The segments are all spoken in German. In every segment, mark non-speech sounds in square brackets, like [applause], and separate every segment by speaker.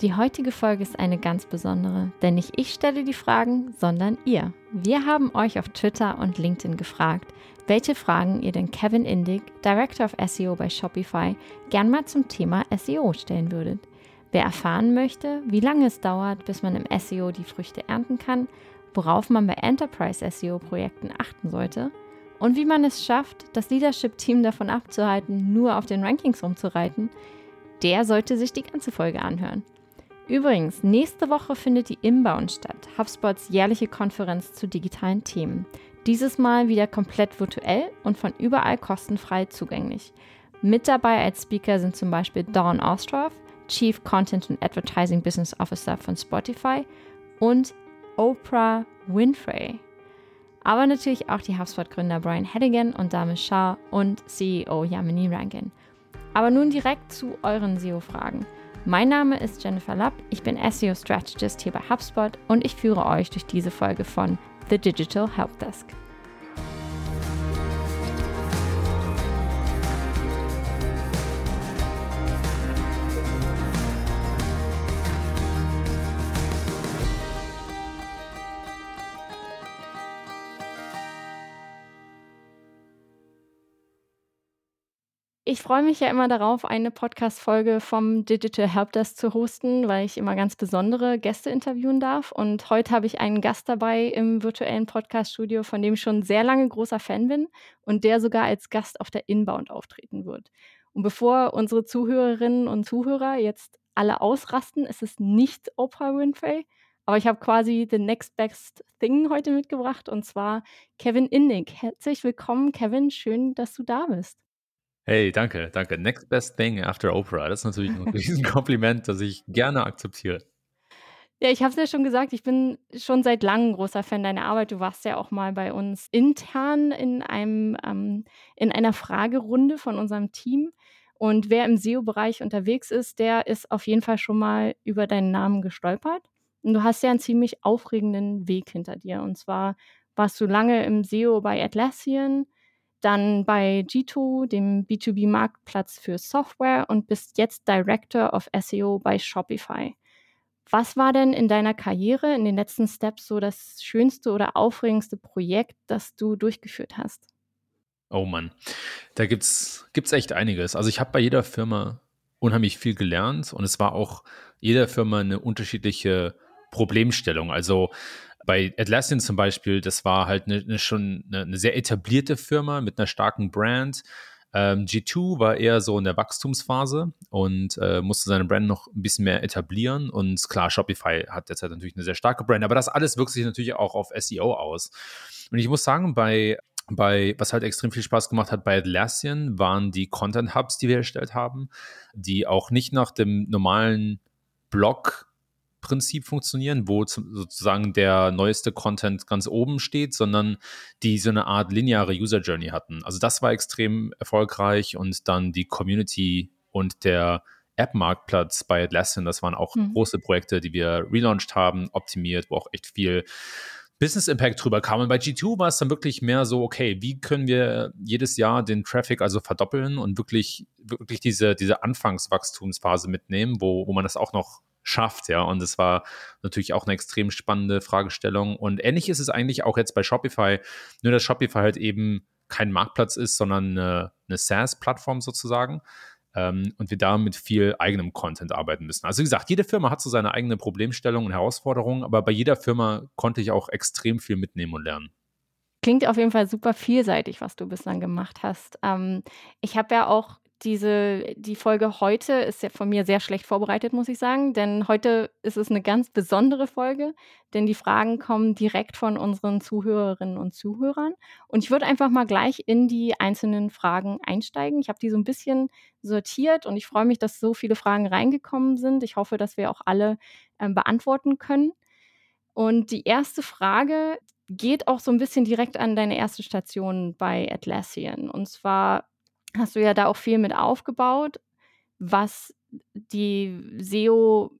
Speaker 1: Die heutige Folge ist eine ganz besondere, denn nicht ich stelle die Fragen, sondern ihr. Wir haben euch auf Twitter und LinkedIn gefragt, welche Fragen ihr denn Kevin Indig, Director of SEO bei Shopify, gern mal zum Thema SEO stellen würdet. Wer erfahren möchte, wie lange es dauert, bis man im SEO die Früchte ernten kann, worauf man bei Enterprise SEO-Projekten achten sollte und wie man es schafft, das Leadership-Team davon abzuhalten, nur auf den Rankings rumzureiten, der sollte sich die ganze Folge anhören. Übrigens, nächste Woche findet die Inbound statt, HubSpots jährliche Konferenz zu digitalen Themen. Dieses Mal wieder komplett virtuell und von überall kostenfrei zugänglich. Mit dabei als Speaker sind zum Beispiel Dawn Ostroff, Chief Content and Advertising Business Officer von Spotify und Oprah Winfrey. Aber natürlich auch die HubSpot-Gründer Brian Hedigan und Dame Shah und CEO Yamini Rankin. Aber nun direkt zu euren SEO-Fragen. Mein Name ist Jennifer Lapp, ich bin SEO Strategist hier bei HubSpot und ich führe euch durch diese Folge von The Digital Helpdesk. Ich freue mich ja immer darauf, eine Podcast-Folge vom Digital Helpdesk zu hosten, weil ich immer ganz besondere Gäste interviewen darf. Und heute habe ich einen Gast dabei im virtuellen Podcast-Studio, von dem ich schon sehr lange großer Fan bin und der sogar als Gast auf der Inbound auftreten wird. Und bevor unsere Zuhörerinnen und Zuhörer jetzt alle ausrasten, ist es nicht Oprah Winfrey, aber ich habe quasi the next best thing heute mitgebracht und zwar Kevin Innig. Herzlich willkommen, Kevin. Schön, dass du da bist.
Speaker 2: Hey, danke, danke. Next best thing after Oprah. Das ist natürlich ein [laughs] Riesenkompliment, das ich gerne akzeptiere.
Speaker 1: Ja, ich habe es ja schon gesagt, ich bin schon seit langem großer Fan deiner Arbeit. Du warst ja auch mal bei uns intern in einem ähm, in einer Fragerunde von unserem Team. Und wer im SEO-Bereich unterwegs ist, der ist auf jeden Fall schon mal über deinen Namen gestolpert. Und du hast ja einen ziemlich aufregenden Weg hinter dir. Und zwar warst du lange im SEO bei Atlassian, dann bei G2, dem B2B-Marktplatz für Software und bist jetzt Director of SEO bei Shopify. Was war denn in deiner Karriere in den letzten Steps so das schönste oder aufregendste Projekt, das du durchgeführt hast?
Speaker 2: Oh Mann, da gibt's gibt's echt einiges. Also ich habe bei jeder Firma unheimlich viel gelernt und es war auch jeder Firma eine unterschiedliche Problemstellung. Also bei Atlassian zum Beispiel, das war halt eine, eine schon eine, eine, sehr etablierte Firma mit einer starken Brand. Ähm, G2 war eher so in der Wachstumsphase und äh, musste seine Brand noch ein bisschen mehr etablieren. Und klar, Shopify hat derzeit natürlich eine sehr starke Brand, aber das alles wirkt sich natürlich auch auf SEO aus. Und ich muss sagen, bei bei, was halt extrem viel Spaß gemacht hat bei Atlassian, waren die Content Hubs, die wir erstellt haben, die auch nicht nach dem normalen Blog Prinzip funktionieren, wo sozusagen der neueste Content ganz oben steht, sondern die so eine Art lineare User Journey hatten. Also das war extrem erfolgreich und dann die Community und der App-Marktplatz bei Atlassian, das waren auch mhm. große Projekte, die wir relaunched haben, optimiert, wo auch echt viel Business Impact drüber kam. Und bei G2 war es dann wirklich mehr so, okay, wie können wir jedes Jahr den Traffic also verdoppeln und wirklich, wirklich diese, diese Anfangswachstumsphase mitnehmen, wo, wo man das auch noch schafft, ja. Und es war natürlich auch eine extrem spannende Fragestellung. Und ähnlich ist es eigentlich auch jetzt bei Shopify, nur dass Shopify halt eben kein Marktplatz ist, sondern eine, eine SaaS-Plattform sozusagen. Ähm, und wir da mit viel eigenem Content arbeiten müssen. Also wie gesagt, jede Firma hat so seine eigene Problemstellung und Herausforderungen, aber bei jeder Firma konnte ich auch extrem viel mitnehmen und lernen.
Speaker 1: Klingt auf jeden Fall super vielseitig, was du bislang gemacht hast. Ähm, ich habe ja auch diese, die Folge heute ist ja von mir sehr schlecht vorbereitet, muss ich sagen, denn heute ist es eine ganz besondere Folge, denn die Fragen kommen direkt von unseren Zuhörerinnen und Zuhörern. Und ich würde einfach mal gleich in die einzelnen Fragen einsteigen. Ich habe die so ein bisschen sortiert und ich freue mich, dass so viele Fragen reingekommen sind. Ich hoffe, dass wir auch alle äh, beantworten können. Und die erste Frage geht auch so ein bisschen direkt an deine erste Station bei Atlassian. Und zwar hast du ja da auch viel mit aufgebaut, was die SEO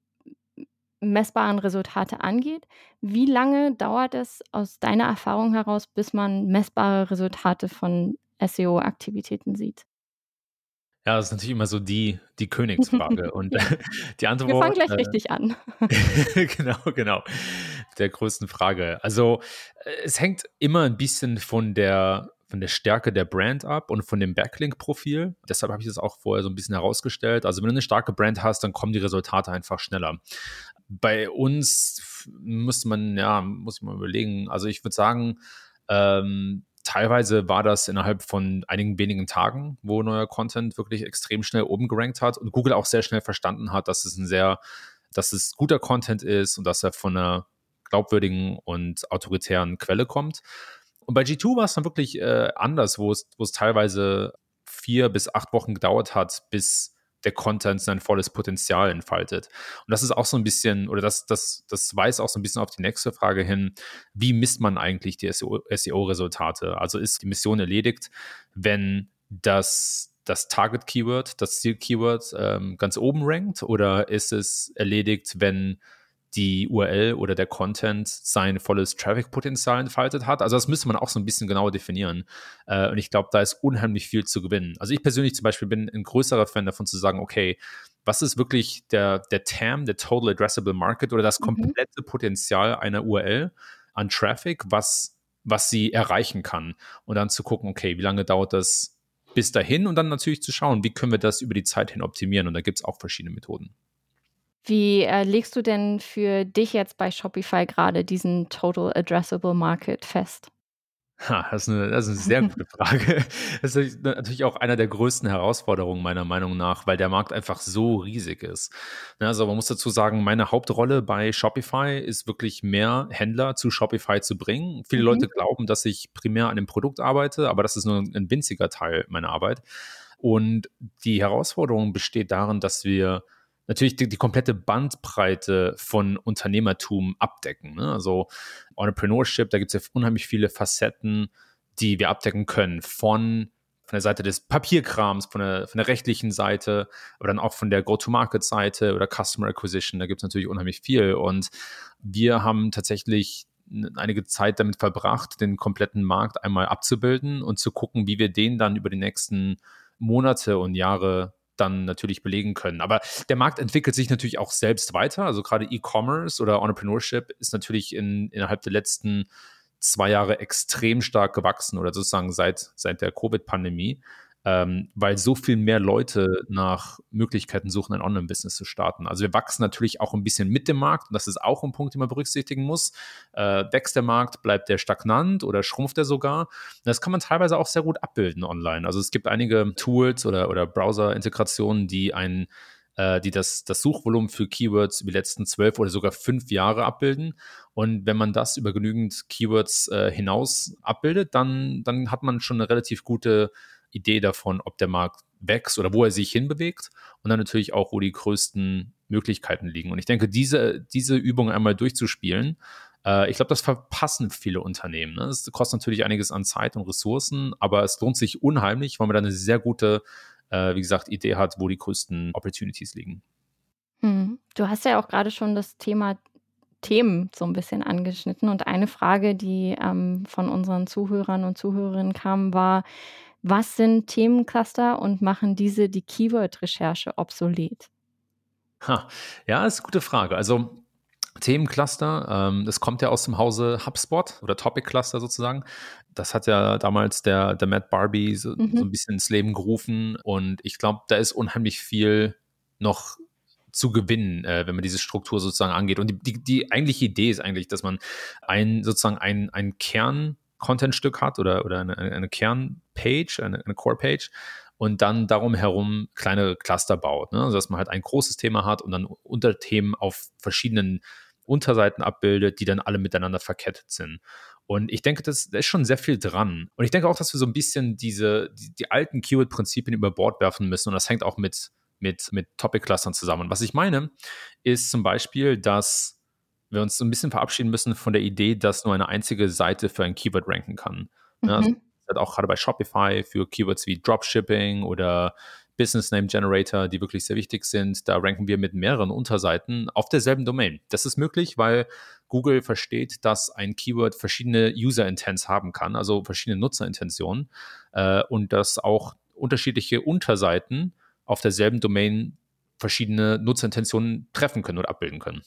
Speaker 1: messbaren Resultate angeht. Wie lange dauert es aus deiner Erfahrung heraus, bis man messbare Resultate von SEO-Aktivitäten sieht?
Speaker 2: Ja, das ist natürlich immer so die, die Königsfrage. [laughs] Und [laughs] die Antwort.
Speaker 1: Wir fangen gleich
Speaker 2: äh,
Speaker 1: richtig an. [laughs]
Speaker 2: genau, genau. Der größten Frage. Also, äh, es hängt immer ein bisschen von der, von der Stärke der Brand ab und von dem Backlink-Profil. Deshalb habe ich das auch vorher so ein bisschen herausgestellt. Also, wenn du eine starke Brand hast, dann kommen die Resultate einfach schneller. Bei uns muss man, ja, muss ich mal überlegen. Also, ich würde sagen, ähm, teilweise war das innerhalb von einigen wenigen Tagen, wo neuer Content wirklich extrem schnell oben gerankt hat und Google auch sehr schnell verstanden hat, dass es ein sehr, dass es guter Content ist und dass er von einer glaubwürdigen und autoritären Quelle kommt. Und bei G2 war es dann wirklich äh, anders, wo es, wo es teilweise vier bis acht Wochen gedauert hat, bis der Content sein volles Potenzial entfaltet. Und das ist auch so ein bisschen, oder das, das, das weist auch so ein bisschen auf die nächste Frage hin, wie misst man eigentlich die SEO-Resultate? Also ist die Mission erledigt, wenn das das Target-Keyword, das Ziel-Keyword ähm, ganz oben rankt oder ist es erledigt, wenn die URL oder der Content sein volles Traffic-Potenzial entfaltet hat. Also das müsste man auch so ein bisschen genauer definieren. Äh, und ich glaube, da ist unheimlich viel zu gewinnen. Also ich persönlich zum Beispiel bin ein größerer Fan davon zu sagen, okay, was ist wirklich der, der TAM, der Total Addressable Market oder das
Speaker 1: Mhm.
Speaker 2: komplette Potenzial einer URL an Traffic, was, was sie erreichen kann. Und dann zu gucken, okay, wie lange dauert das bis dahin und dann natürlich zu schauen, wie können wir das über die Zeit hin optimieren. Und da gibt es auch verschiedene Methoden.
Speaker 1: Wie äh, legst du denn für dich jetzt bei Shopify gerade diesen Total Addressable Market fest?
Speaker 2: Ha, das ist eine, das ist eine sehr gute [laughs] Frage. Das ist natürlich auch einer der größten Herausforderungen meiner Meinung nach, weil der Markt einfach so riesig ist. Ne, Also man muss dazu sagen, meine Hauptrolle bei Shopify ist wirklich mehr Händler zu Shopify zu bringen. Viele
Speaker 1: Mhm.
Speaker 2: Leute glauben, dass ich primär an dem Produkt arbeite, aber das ist nur ein winziger Teil meiner Arbeit. Und die Herausforderung besteht darin, dass wir natürlich die, die komplette Bandbreite von Unternehmertum abdecken. Ne? Also Entrepreneurship, da gibt es ja unheimlich viele Facetten, die wir abdecken können. Von, von der Seite des Papierkrams, von der, von der rechtlichen Seite, aber dann auch von der Go-to-Market-Seite oder Customer Acquisition. Da gibt es natürlich unheimlich viel. Und wir haben tatsächlich einige Zeit damit verbracht, den kompletten Markt einmal abzubilden und zu gucken, wie wir den dann über die nächsten Monate und Jahre dann natürlich belegen können. Aber der Markt entwickelt sich natürlich auch selbst weiter. Also gerade E-Commerce oder Entrepreneurship ist natürlich in, innerhalb der letzten zwei Jahre extrem stark gewachsen oder sozusagen seit, seit der Covid-Pandemie, ähm, weil so viel mehr Leute nach Möglichkeiten suchen, ein Online-Business zu starten. Also wir wachsen natürlich auch ein bisschen mit dem Markt und das ist auch ein Punkt, den man berücksichtigen muss. Äh, wächst der Markt, bleibt der stagnant oder schrumpft er sogar? Das kann man teilweise auch sehr gut abbilden online. Also es gibt einige Tools oder, oder Browser-Integrationen, die ein äh, die das, das Suchvolumen für Keywords über die letzten zwölf oder sogar fünf Jahre abbilden. Und wenn man das über genügend Keywords äh, hinaus abbildet, dann, dann hat man schon eine relativ gute Idee davon, ob der Markt wächst oder wo er sich hinbewegt und dann natürlich auch, wo die größten Möglichkeiten liegen. Und ich denke, diese, diese Übung einmal durchzuspielen, äh, ich glaube, das verpassen viele Unternehmen. Ne? Das kostet natürlich einiges an Zeit und Ressourcen, aber es lohnt sich unheimlich, weil man da eine sehr gute, äh, wie gesagt, Idee hat, wo die größten Opportunities liegen.
Speaker 1: Hm. Du hast ja auch gerade schon das Thema Themen so ein bisschen angeschnitten. Und eine Frage, die ähm, von unseren Zuhörern und Zuhörerinnen kam, war, was sind Themencluster und machen diese die Keyword-Recherche obsolet?
Speaker 2: Ha. Ja, ist eine gute Frage. Also Themencluster, ähm, das kommt ja aus dem Hause HubSpot oder Topic Cluster sozusagen. Das hat ja damals der, der Matt Barbie so,
Speaker 1: Mhm.
Speaker 2: so ein bisschen ins Leben gerufen und ich glaube, da ist unheimlich viel noch zu gewinnen, äh, wenn man diese Struktur sozusagen angeht. Und die, die, die eigentliche Idee ist eigentlich, dass man ein sozusagen ein, ein Kern-Content-Stück hat oder, oder eine, eine Kern-Page, eine, eine Core-Page und dann darum herum kleine Cluster baut. Ne? Also dass man halt ein großes Thema hat und dann Unterthemen auf verschiedenen Unterseiten abbildet, die dann alle miteinander verkettet sind. Und ich denke, das, da ist schon sehr viel dran. Und ich denke auch, dass wir so ein bisschen diese, die, die alten Keyword-Prinzipien über Bord werfen müssen. Und das hängt auch mit, mit, mit Topic-Clustern zusammen. Und was ich meine, ist zum Beispiel, dass wir uns so ein bisschen verabschieden müssen von der Idee, dass nur eine einzige Seite für ein Keyword ranken kann. Ja, also
Speaker 1: Mhm.
Speaker 2: halt auch gerade bei Shopify für Keywords wie Dropshipping oder Business Name Generator, die wirklich sehr wichtig sind. Da ranken wir mit mehreren Unterseiten auf derselben Domain. Das ist möglich, weil Google versteht, dass ein Keyword verschiedene User Intents haben kann, also verschiedene Nutzerintentionen äh, und das auch unterschiedliche Unterseiten auf derselben Domain verschiedene Nutzerintentionen treffen können oder abbilden können.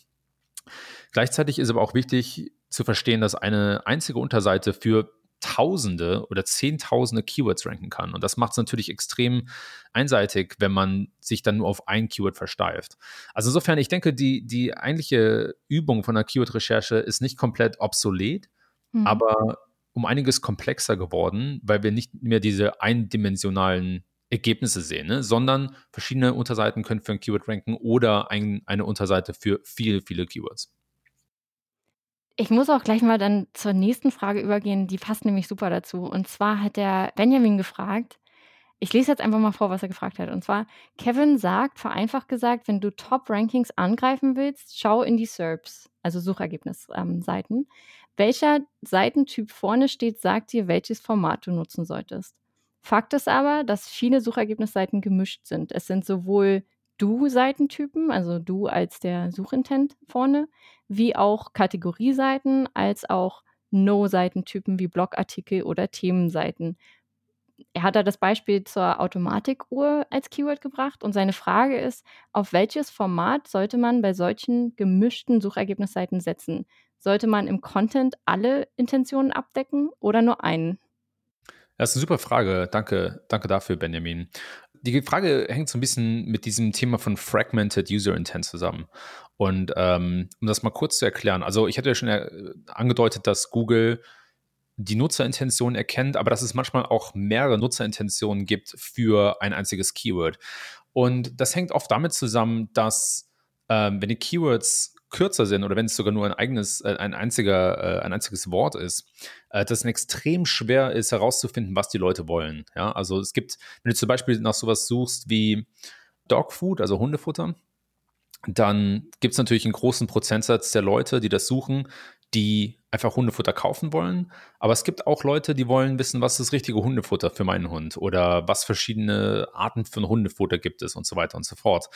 Speaker 2: Gleichzeitig ist aber auch wichtig zu verstehen, dass eine einzige Unterseite für Tausende oder Zehntausende Keywords ranken kann. Und das macht es natürlich extrem einseitig, wenn man sich dann nur auf ein Keyword versteift. Also insofern, ich denke, die, die eigentliche Übung von der Keyword-Recherche ist nicht komplett obsolet, mhm. aber um einiges komplexer geworden, weil wir nicht mehr diese eindimensionalen Ergebnisse sehen, ne? sondern verschiedene Unterseiten können für ein Keyword ranken oder ein, eine Unterseite für viele, viele Keywords.
Speaker 1: Ich muss auch gleich mal dann zur nächsten Frage übergehen, die passt nämlich super dazu. Und zwar hat der Benjamin gefragt, ich lese jetzt einfach mal vor, was er gefragt hat. Und zwar, Kevin sagt, vereinfacht gesagt, wenn du Top-Rankings angreifen willst, schau in die SERPs, also Suchergebnisseiten. Ähm, Welcher Seitentyp vorne steht, sagt dir, welches Format du nutzen solltest. Fakt ist aber, dass viele Suchergebnisseiten gemischt sind. Es sind sowohl Du-Seitentypen, also du als der Suchintent vorne, wie auch Kategorieseiten, als auch No-Seitentypen wie Blogartikel oder Themenseiten. Er hat da das Beispiel zur Automatikuhr als Keyword gebracht und seine Frage ist, auf welches Format sollte man bei solchen gemischten Suchergebnisseiten setzen? Sollte man im Content alle Intentionen abdecken oder nur einen?
Speaker 2: Das ist eine super Frage. Danke, danke dafür, Benjamin. Die Frage hängt so ein bisschen mit diesem Thema von Fragmented User Intent zusammen. Und ähm, um das mal kurz zu erklären, also ich hatte ja schon äh, angedeutet, dass Google die Nutzerintention erkennt, aber dass es manchmal auch mehrere Nutzerintentionen gibt für ein einziges Keyword. Und das hängt oft damit zusammen, dass ähm, wenn die Keywords kürzer sind oder wenn es sogar nur ein eigenes, äh, ein einziger, äh, ein einziges Wort ist, äh, dass es extrem schwer ist herauszufinden, was die Leute wollen. Ja, also es gibt, wenn du zum Beispiel nach sowas suchst wie Dogfood, also Hundefutter, dann gibt es natürlich einen großen Prozentsatz der Leute, die das suchen, die einfach Hundefutter kaufen wollen. Aber es gibt auch Leute, die wollen wissen, was das richtige Hundefutter für meinen Hund oder was verschiedene Arten von Hundefutter gibt es und so weiter und so fort.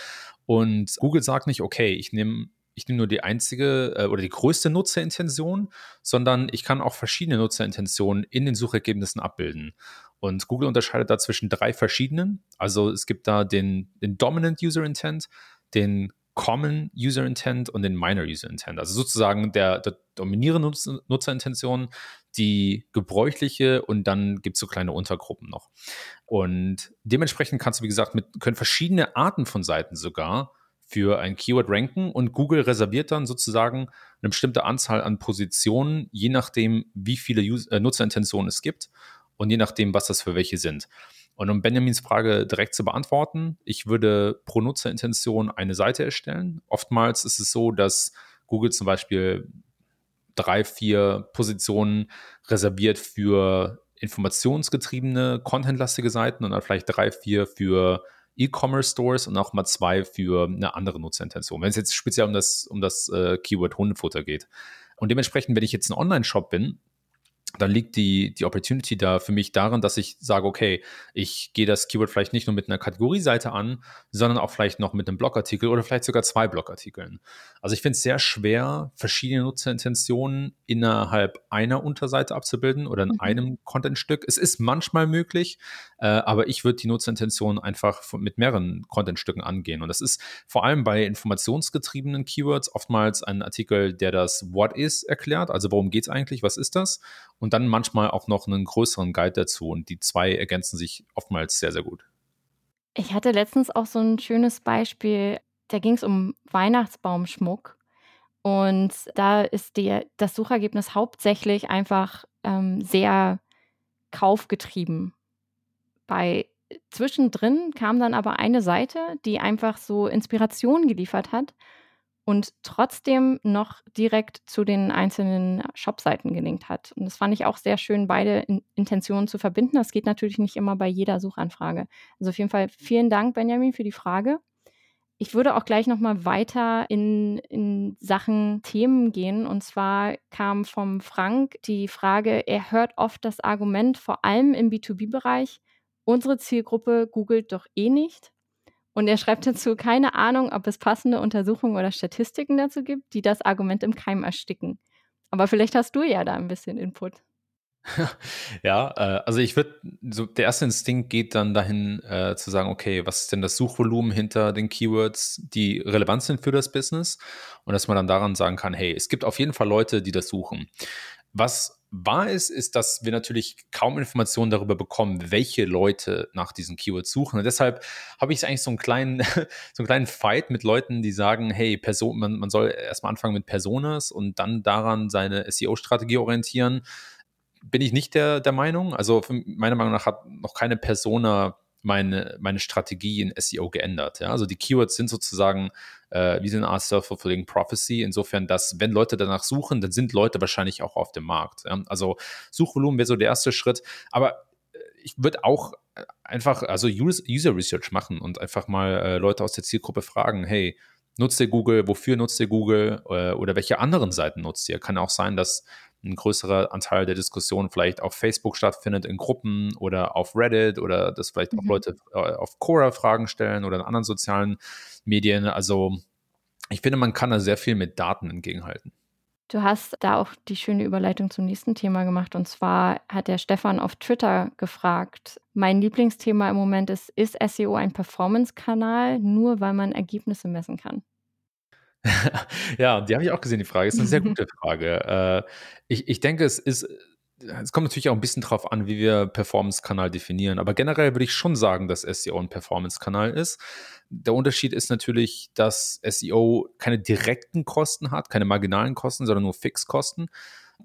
Speaker 2: Und Google sagt nicht, okay, ich nehme ich nehme nur die einzige äh, oder die größte Nutzerintention, sondern ich kann auch verschiedene Nutzerintentionen in den Suchergebnissen abbilden. Und Google unterscheidet da zwischen drei verschiedenen. Also es gibt da den, den Dominant User Intent, den Common User Intent und den Minor User Intent. Also sozusagen der, der dominierende Nutzerintention, die gebräuchliche und dann gibt es so kleine Untergruppen noch. Und dementsprechend kannst du, wie gesagt, mit, können verschiedene Arten von Seiten sogar für ein Keyword ranken und Google reserviert dann sozusagen eine bestimmte Anzahl an Positionen, je nachdem, wie viele User, äh, Nutzerintentionen es gibt und je nachdem, was das für welche sind. Und um Benjamins Frage direkt zu beantworten, ich würde pro Nutzerintention eine Seite erstellen. Oftmals ist es so, dass Google zum Beispiel drei, vier Positionen reserviert für informationsgetriebene, contentlastige Seiten und dann vielleicht drei, vier für E-Commerce-Stores und auch mal zwei für eine andere Nutzerintention, wenn es jetzt speziell um das, um das äh, Keyword Hundefutter geht. Und dementsprechend, wenn ich jetzt ein Online-Shop bin, dann liegt die, die Opportunity da für mich darin, dass ich sage, okay, ich gehe das Keyword vielleicht nicht nur mit einer Kategorieseite an, sondern auch vielleicht noch mit einem Blogartikel oder vielleicht sogar zwei Blogartikeln. Also ich finde es sehr schwer, verschiedene Nutzerintentionen innerhalb einer Unterseite abzubilden oder in mhm. einem Contentstück. Es ist manchmal möglich, äh, aber ich würde die Nutzerintention einfach von, mit mehreren Contentstücken angehen. Und das ist vor allem bei informationsgetriebenen Keywords oftmals ein Artikel, der das What is erklärt, also worum geht es eigentlich, was ist das? Und dann manchmal auch noch einen größeren Guide dazu. Und die zwei ergänzen sich oftmals sehr, sehr gut.
Speaker 1: Ich hatte letztens auch so ein schönes Beispiel, da ging es um Weihnachtsbaumschmuck. Und da ist die, das Suchergebnis hauptsächlich einfach ähm, sehr kaufgetrieben. Bei zwischendrin kam dann aber eine Seite, die einfach so Inspiration geliefert hat und trotzdem noch direkt zu den einzelnen Shopseiten gelinkt hat. Und das fand ich auch sehr schön, beide in Intentionen zu verbinden. Das geht natürlich nicht immer bei jeder Suchanfrage. Also auf jeden Fall vielen Dank, Benjamin, für die Frage. Ich würde auch gleich nochmal weiter in, in Sachen Themen gehen. Und zwar kam vom Frank die Frage, er hört oft das Argument, vor allem im B2B-Bereich, unsere Zielgruppe googelt doch eh nicht. Und er schreibt dazu, keine Ahnung, ob es passende Untersuchungen oder Statistiken dazu gibt, die das Argument im Keim ersticken. Aber vielleicht hast du ja da ein bisschen Input. [laughs]
Speaker 2: Ja, äh, also ich würde, so der erste Instinkt geht dann dahin äh, zu sagen, okay, was ist denn das Suchvolumen hinter den Keywords, die relevant sind für das Business? Und dass man dann daran sagen kann, hey, es gibt auf jeden Fall Leute, die das suchen. Was wahr ist, ist, dass wir natürlich kaum Informationen darüber bekommen, welche Leute nach diesen Keywords suchen. Und deshalb habe ich eigentlich so einen kleinen, [laughs] so einen kleinen Fight mit Leuten, die sagen, hey, Person, man, man soll erstmal anfangen mit Personas und dann daran seine SEO-Strategie orientieren bin ich nicht der, der Meinung. Also meiner Meinung nach hat noch keine Persona meine, meine Strategie in SEO geändert. Ja? Also die Keywords sind sozusagen äh, eine Art Self-Fulfilling Prophecy, insofern, dass wenn Leute danach suchen, dann sind Leute wahrscheinlich auch auf dem Markt. Ja? Also Suchvolumen wäre so der erste Schritt, aber äh, ich würde auch äh, einfach, also User Research machen und einfach mal äh, Leute aus der Zielgruppe fragen, hey, nutzt ihr Google, wofür nutzt ihr Google äh, oder welche anderen Seiten nutzt ihr? Kann auch sein, dass ein größerer Anteil der Diskussion vielleicht auf Facebook stattfindet, in Gruppen oder auf Reddit oder dass vielleicht mhm. auch Leute äh, auf Quora Fragen stellen oder in anderen sozialen Medien. Also ich finde, man kann da sehr viel mit Daten entgegenhalten.
Speaker 1: Du hast da auch die schöne Überleitung zum nächsten Thema gemacht. Und zwar hat der Stefan auf Twitter gefragt, mein Lieblingsthema im Moment ist, ist SEO ein Performance-Kanal, nur weil man Ergebnisse messen kann? [laughs]
Speaker 2: Ja, die habe ich auch gesehen, die Frage. Ist eine sehr gute Frage. Äh, ich ich denke, es ist es kommt natürlich auch ein bisschen drauf an, wie wir Performance-Kanal definieren. Aber generell würde ich schon sagen, dass SEO ein Performance-Kanal ist. Der Unterschied ist natürlich, dass SEO keine direkten Kosten hat, keine marginalen Kosten, sondern nur Fixkosten.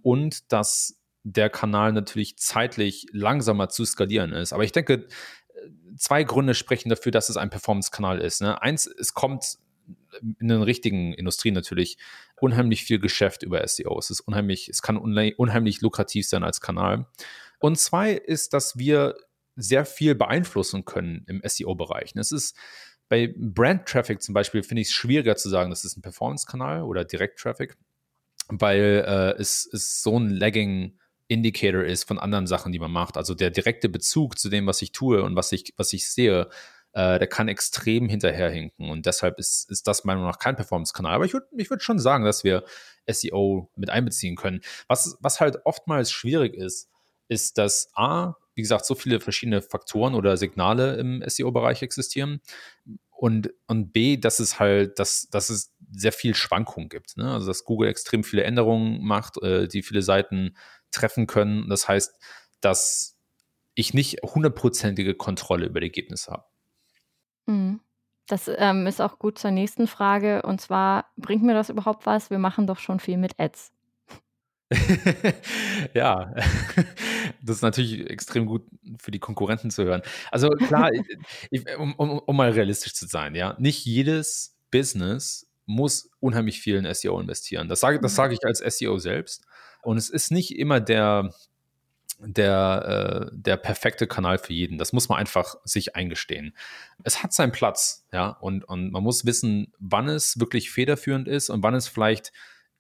Speaker 2: Und dass der Kanal natürlich zeitlich langsamer zu skalieren ist. Aber ich denke, zwei Gründe sprechen dafür, dass es ein Performance-Kanal ist. Ne? Eins, es kommt in den richtigen Industrien natürlich unheimlich viel Geschäft über SEO. Es ist unheimlich, es kann unheimlich lukrativ sein als Kanal. Und zwei ist, dass wir sehr viel beeinflussen können im SEO-Bereich. Es ist bei Brand-Traffic zum Beispiel, finde ich es schwieriger zu sagen, das ist ein Performance-Kanal oder Direct-Traffic, weil äh, es, es so ein Lagging Indicator ist von anderen Sachen, die man macht. Also der direkte Bezug zu dem, was ich tue und was ich, was ich sehe, äh, der kann extrem hinterherhinken und deshalb ist, ist das meiner Meinung nach kein Performance-Kanal. Aber ich würde ich würd schon sagen, dass wir SEO mit einbeziehen können. Was, was halt oftmals schwierig ist, ist, dass A, wie gesagt, so viele verschiedene Faktoren oder Signale im SEO-Bereich existieren und, und B, dass es halt, dass, dass es sehr viel Schwankungen gibt. Ne? Also dass Google extrem viele Änderungen macht, äh, die viele Seiten treffen können. Das heißt, dass ich nicht hundertprozentige Kontrolle über die Ergebnisse habe.
Speaker 1: Mhm. Das, ähm, ist auch gut zur nächsten Frage und zwar: Bringt mir das überhaupt was? Wir machen doch schon viel mit Ads. [laughs]
Speaker 2: Ja, [laughs] das ist natürlich extrem gut für die Konkurrenten zu hören. Also klar, [laughs] ich um um um mal realistisch zu sein, ja, nicht jedes Business muss unheimlich viel in SEO investieren. Das sage das mhm. sage ich als SEO selbst und es ist nicht immer der der, äh, der perfekte Kanal für jeden. Das muss man einfach sich eingestehen. Es hat seinen Platz, ja, und, und man muss wissen, wann es wirklich federführend ist und wann es vielleicht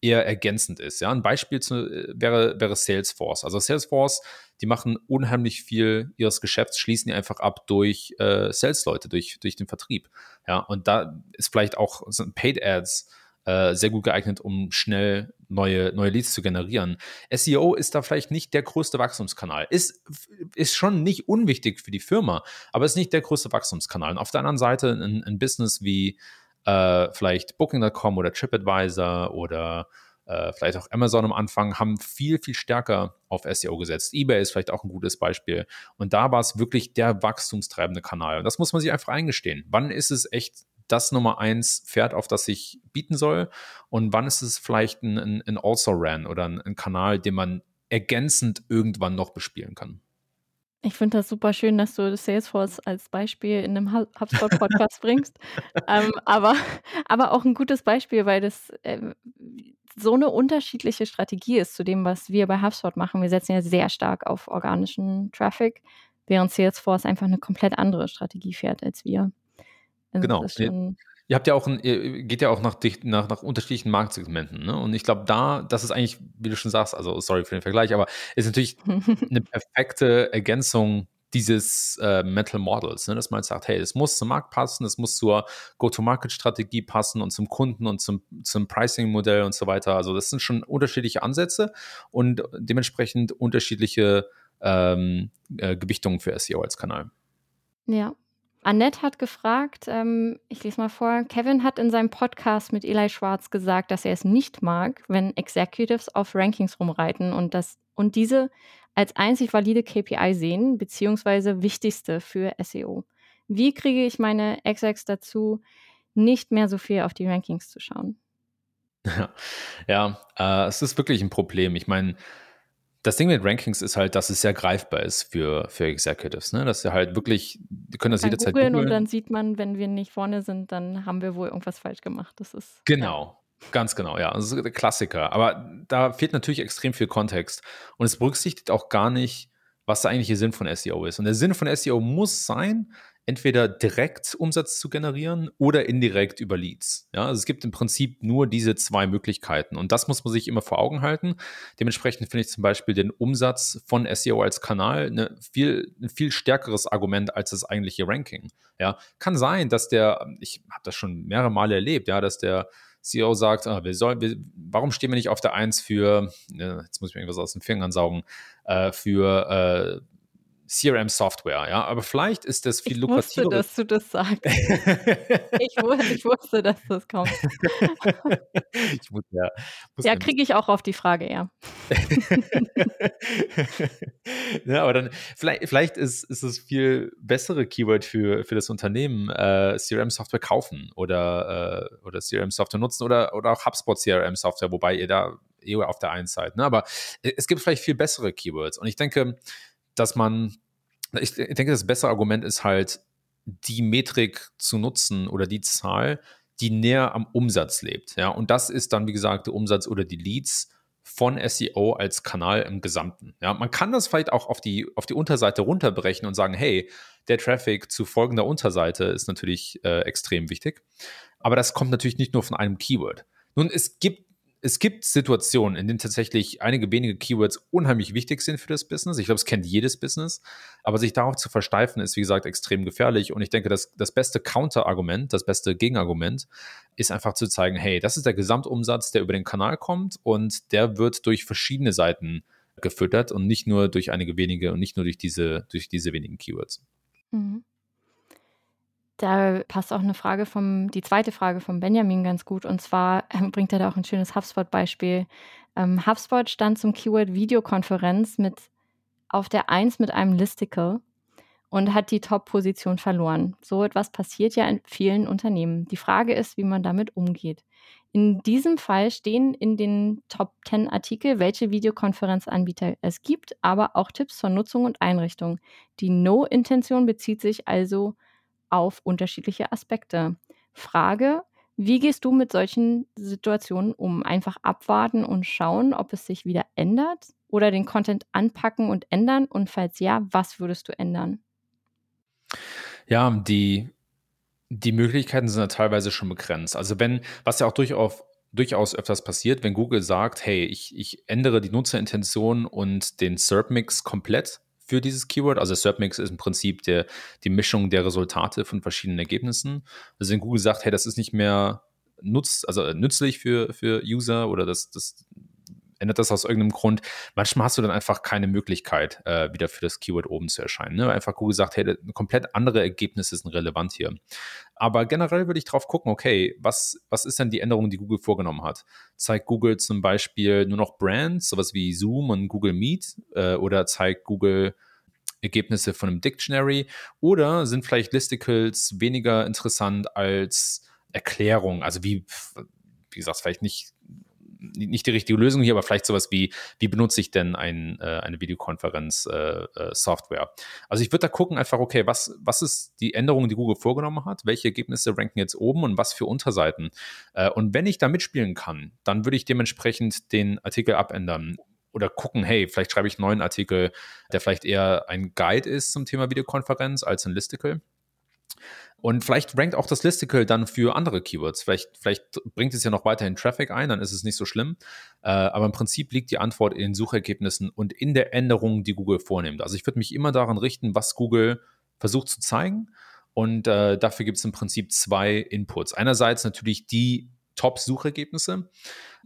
Speaker 2: eher ergänzend ist. Ja, ein Beispiel zu, äh, wäre, wäre Salesforce. Also Salesforce, die machen unheimlich viel ihres Geschäfts, schließen die einfach ab durch äh, Sales-Leute, durch, durch den Vertrieb. Ja, und da ist vielleicht auch sind Paid Ads äh, sehr gut geeignet, um schnell neue, neue Leads zu generieren. SEO ist da vielleicht nicht der größte Wachstumskanal. Ist, ist schon nicht unwichtig für die Firma, aber ist nicht der größte Wachstumskanal. Und auf der anderen Seite ein, ein Business wie äh, vielleicht Booking.com oder TripAdvisor oder äh, vielleicht auch Amazon am Anfang haben viel, viel stärker auf SEO gesetzt. eBay ist vielleicht auch ein gutes Beispiel. Und da war es wirklich der wachstumstreibende Kanal. Und das muss man sich einfach eingestehen. Wann ist es echt das Nummer eins Pferd, auf das ich bieten soll? Und wann ist es vielleicht ein, ein, Also-Ran oder ein, ein Kanal, den man ergänzend irgendwann noch bespielen kann?
Speaker 1: Ich finde das super schön, dass du Salesforce als Beispiel in einem HubSpot-Podcast [laughs] bringst. Ähm, aber, aber auch ein gutes Beispiel, weil das äh, so eine unterschiedliche Strategie ist zu dem, was wir bei HubSpot machen. Wir setzen ja sehr stark auf organischen Traffic, während Salesforce einfach eine komplett andere Strategie fährt als wir.
Speaker 2: Genau. Ihr, habt ja auch ein, ihr geht ja auch nach, nach, nach unterschiedlichen Marktsegmenten. Ne? Und ich glaube, da, das ist eigentlich, wie du schon sagst, also sorry für den Vergleich, aber ist natürlich [laughs] eine perfekte Ergänzung dieses äh, Mental Models, ne? dass man sagt, hey, es muss zum Markt passen, es muss zur Go-to-Market-Strategie passen und zum Kunden und zum, zum Pricing-Modell und so weiter. Also das sind schon unterschiedliche Ansätze und dementsprechend unterschiedliche ähm, äh, Gewichtungen für SEO als Kanal.
Speaker 1: Ja, Annette hat gefragt, ähm, ich lese mal vor, Kevin hat in seinem Podcast mit Eli Schwartz gesagt, dass er es nicht mag, wenn Executives auf Rankings rumreiten und, das, und diese als einzig valide KPI sehen, beziehungsweise wichtigste für SEO. Wie kriege ich meine Execs dazu, nicht mehr so viel auf die Rankings zu schauen?
Speaker 2: Ja, [laughs] ja äh, es ist wirklich ein Problem. Ich meine, das Ding mit Rankings ist halt, dass es sehr greifbar ist für, für Executives, ne? Dass sie halt wirklich, die können das
Speaker 1: Kann
Speaker 2: jederzeit
Speaker 1: googeln
Speaker 2: googeln.
Speaker 1: und dann sieht man, wenn wir nicht vorne sind, dann haben wir wohl irgendwas falsch gemacht. Das ist
Speaker 2: Genau, ganz genau, ja. Das ist der Klassiker. Aber da fehlt natürlich extrem viel Kontext. Und es berücksichtigt auch gar nicht, was der eigentliche Sinn von SEO ist. Und der Sinn von SEO muss sein, entweder direkt Umsatz zu generieren oder indirekt über Leads. Ja, also es gibt im Prinzip nur diese zwei Möglichkeiten und das muss man sich immer vor Augen halten. Dementsprechend finde ich zum Beispiel den Umsatz von SEO als Kanal eine viel, ein viel stärkeres Argument als das eigentliche Ranking. Ja, kann sein, dass der, ich habe das schon mehrere Male erlebt, ja, dass der CEO sagt, ah, wir sollen, wir, warum stehen wir nicht auf der Eins für, jetzt muss ich mir irgendwas aus den Fingern saugen, äh, für äh, CRM-Software, ja, aber vielleicht ist das viel lukrativer.
Speaker 1: Ich wusste, dass du das sagst. [laughs] ich, wusste, ich, wusste, dass das kommt. [laughs]
Speaker 2: ich muss, ja,
Speaker 1: muss ja kriege ich auch auf die Frage, ja. [laughs]
Speaker 2: ja, aber dann, vielleicht, vielleicht ist, ist es viel bessere Keyword für, für das Unternehmen, äh, CRM-Software kaufen oder, äh, oder CRM-Software nutzen oder, oder auch HubSpot CRM-Software, wobei ihr da eher auf der einen Seite, ne? aber es gibt vielleicht viel bessere Keywords und ich denke, dass man, ich denke, das bessere Argument ist halt, die Metrik zu nutzen oder die Zahl, die näher am Umsatz lebt. Ja, und das ist dann, wie gesagt, der Umsatz oder die Leads von SEO als Kanal im Gesamten. Ja, man kann das vielleicht auch auf die, auf die Unterseite runterbrechen und sagen, hey, der Traffic zu folgender Unterseite ist natürlich äh, extrem wichtig. Aber das kommt natürlich nicht nur von einem Keyword. Nun, es gibt es gibt Situationen, in denen tatsächlich einige wenige Keywords unheimlich wichtig sind für das Business. Ich glaube, es kennt jedes Business. Aber sich darauf zu versteifen, ist, wie gesagt, extrem gefährlich. Und ich denke, das, das beste Counterargument, das beste Gegenargument ist einfach zu zeigen, hey, das ist der Gesamtumsatz, der über den Kanal kommt und der wird durch verschiedene Seiten gefüttert und nicht nur durch einige wenige und nicht nur durch diese, durch diese wenigen Keywords. Mhm.
Speaker 1: Da passt auch eine Frage vom, die zweite Frage von Benjamin ganz gut. Und zwar ähm, bringt er da auch ein schönes HubSpot-Beispiel. Ähm, HubSpot stand zum Keyword Videokonferenz mit auf der 1 mit einem Listicle und hat die Top-Position verloren. So etwas passiert ja in vielen Unternehmen. Die Frage ist, wie man damit umgeht. In diesem Fall stehen in den Top 10 Artikel, welche Videokonferenzanbieter es gibt, aber auch Tipps zur Nutzung und Einrichtung. Die No-Intention bezieht sich also auf unterschiedliche Aspekte. Frage, wie gehst du mit solchen Situationen um? Einfach abwarten und schauen, ob es sich wieder ändert oder den Content anpacken und ändern? Und falls ja, was würdest du ändern?
Speaker 2: Ja, die, die Möglichkeiten sind ja teilweise schon begrenzt. Also wenn, was ja auch durchaus, durchaus öfters passiert, wenn Google sagt, hey, ich, ich ändere die Nutzerintention und den SERP-Mix komplett, für dieses Keyword. Also SERP-Mix ist im Prinzip der, die Mischung der Resultate von verschiedenen Ergebnissen. Also wenn Google sagt, hey, das ist nicht mehr nutz, also nützlich für, für User oder das, das ändert das aus irgendeinem Grund. Manchmal hast du dann einfach keine Möglichkeit, äh, wieder für das Keyword oben zu erscheinen. Ne? Einfach Google sagt, hey, komplett andere Ergebnisse sind relevant hier. Aber generell würde ich drauf gucken, okay, was, was ist denn die Änderung, die Google vorgenommen hat? Zeigt Google zum Beispiel nur noch Brands, sowas wie Zoom und Google Meet, äh, oder zeigt Google Ergebnisse von einem Dictionary, oder sind vielleicht Listicles weniger interessant als Erklärung, also wie, wie gesagt, vielleicht nicht nicht die richtige Lösung hier, aber vielleicht sowas wie, wie benutze ich denn ein, äh, eine Videokonferenz-Software? Äh, äh also ich würde da gucken einfach, okay, was, was ist die Änderung, die Google vorgenommen hat? Welche Ergebnisse ranken jetzt oben und was für Unterseiten? Äh, und wenn ich da mitspielen kann, dann würde ich dementsprechend den Artikel abändern oder gucken, hey, vielleicht schreibe ich einen neuen Artikel, der vielleicht eher ein Guide ist zum Thema Videokonferenz als ein Listicle. Und vielleicht rankt auch das Listicle dann für andere Keywords. Vielleicht, vielleicht bringt es ja noch weiterhin Traffic ein, dann ist es nicht so schlimm. Äh, aber im Prinzip liegt die Antwort in den Suchergebnissen und in der Änderung, die Google vornimmt. Also ich würde mich immer daran richten, was Google versucht zu zeigen. Und äh, dafür gibt es im Prinzip zwei Inputs. Einerseits natürlich die Top-Suchergebnisse